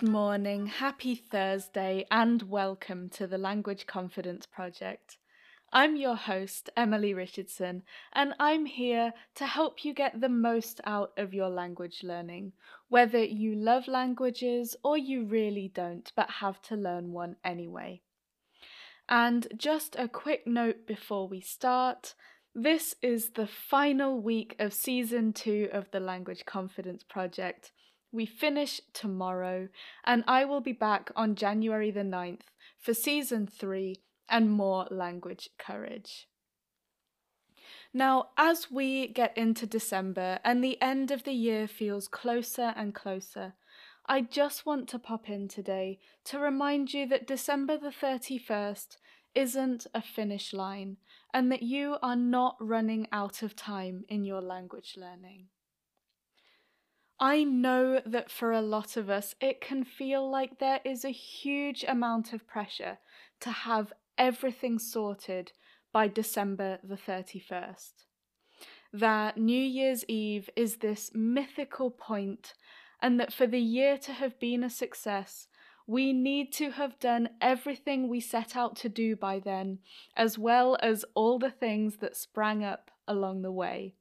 Good morning, happy Thursday, and welcome to the Language Confidence Project. I'm your host, Emily Richardson, and I'm here to help you get the most out of your language learning, whether you love languages or you really don't but have to learn one anyway. And just a quick note before we start this is the final week of season two of the Language Confidence Project. We finish tomorrow, and I will be back on January the 9th for season three and more language courage. Now, as we get into December and the end of the year feels closer and closer, I just want to pop in today to remind you that December the 31st isn't a finish line and that you are not running out of time in your language learning. I know that for a lot of us, it can feel like there is a huge amount of pressure to have everything sorted by December the 31st. That New Year's Eve is this mythical point, and that for the year to have been a success, we need to have done everything we set out to do by then, as well as all the things that sprang up along the way.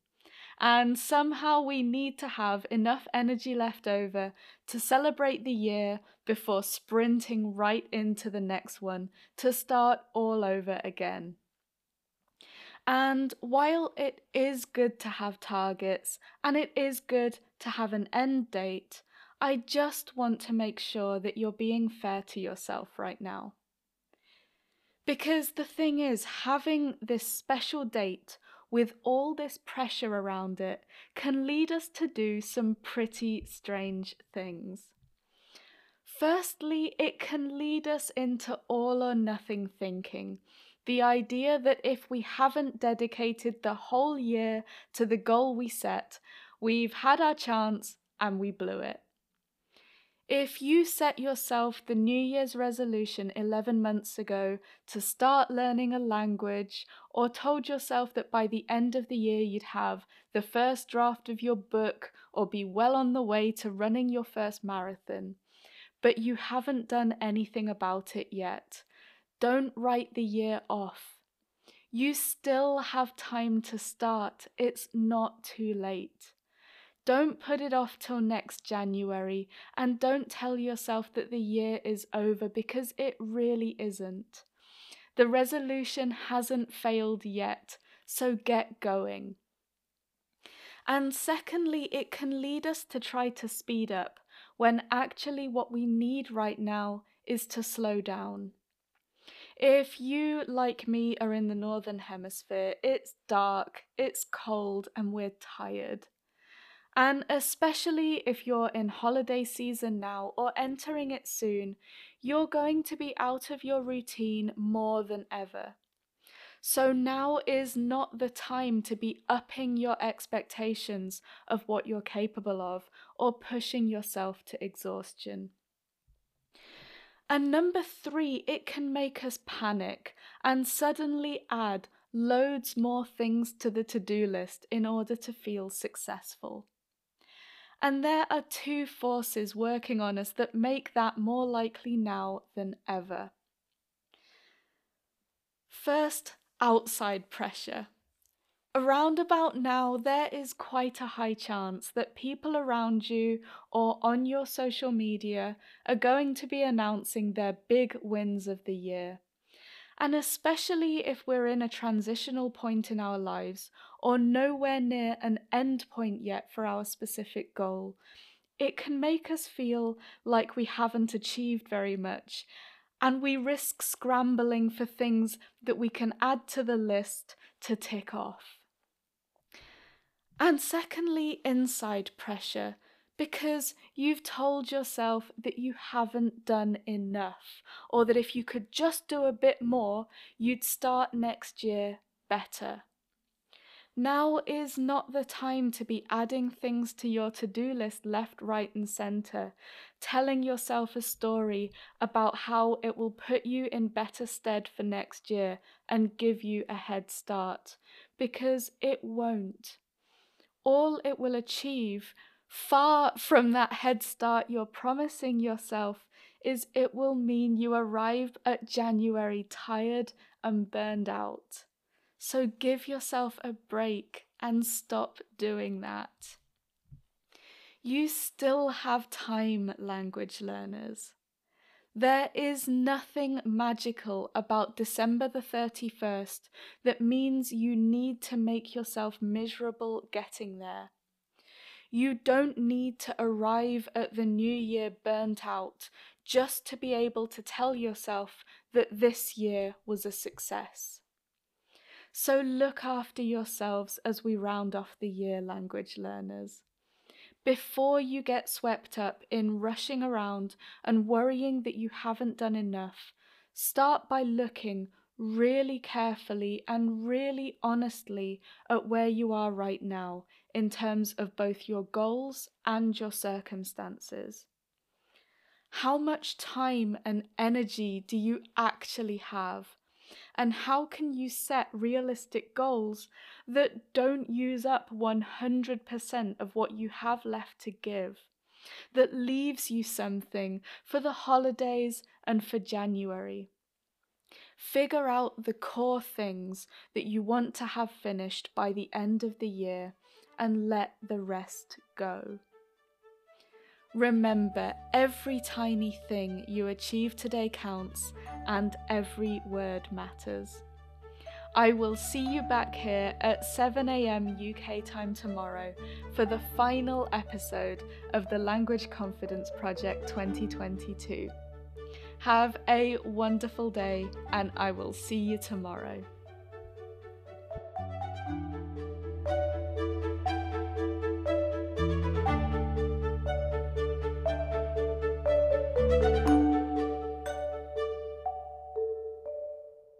And somehow we need to have enough energy left over to celebrate the year before sprinting right into the next one to start all over again. And while it is good to have targets and it is good to have an end date, I just want to make sure that you're being fair to yourself right now. Because the thing is, having this special date with all this pressure around it can lead us to do some pretty strange things. Firstly, it can lead us into all or nothing thinking. The idea that if we haven't dedicated the whole year to the goal we set, we've had our chance and we blew it. If you set yourself the New Year's resolution 11 months ago to start learning a language, or told yourself that by the end of the year you'd have the first draft of your book or be well on the way to running your first marathon, but you haven't done anything about it yet, don't write the year off. You still have time to start, it's not too late. Don't put it off till next January and don't tell yourself that the year is over because it really isn't. The resolution hasn't failed yet, so get going. And secondly, it can lead us to try to speed up when actually what we need right now is to slow down. If you, like me, are in the Northern Hemisphere, it's dark, it's cold, and we're tired. And especially if you're in holiday season now or entering it soon, you're going to be out of your routine more than ever. So now is not the time to be upping your expectations of what you're capable of or pushing yourself to exhaustion. And number three, it can make us panic and suddenly add loads more things to the to do list in order to feel successful. And there are two forces working on us that make that more likely now than ever. First, outside pressure. Around about now, there is quite a high chance that people around you or on your social media are going to be announcing their big wins of the year. And especially if we're in a transitional point in our lives or nowhere near an end point yet for our specific goal, it can make us feel like we haven't achieved very much, and we risk scrambling for things that we can add to the list to tick off. And secondly, inside pressure, because you've told yourself that you haven't done enough, or that if you could just do a bit more, you'd start next year better. Now is not the time to be adding things to your to do list left, right, and centre, telling yourself a story about how it will put you in better stead for next year and give you a head start, because it won't. All it will achieve Far from that head start you're promising yourself is it will mean you arrive at January tired and burned out. So give yourself a break and stop doing that. You still have time, language learners. There is nothing magical about December the 31st that means you need to make yourself miserable getting there. You don't need to arrive at the new year burnt out just to be able to tell yourself that this year was a success. So look after yourselves as we round off the year, language learners. Before you get swept up in rushing around and worrying that you haven't done enough, start by looking really carefully and really honestly at where you are right now in terms of both your goals and your circumstances. How much time and energy do you actually have? And how can you set realistic goals that don't use up 100% of what you have left to give? That leaves you something for the holidays and for January. Figure out the core things that you want to have finished by the end of the year and let the rest go. Remember, every tiny thing you achieve today counts and every word matters. I will see you back here at 7am UK time tomorrow for the final episode of the Language Confidence Project 2022. Have a wonderful day, and I will see you tomorrow.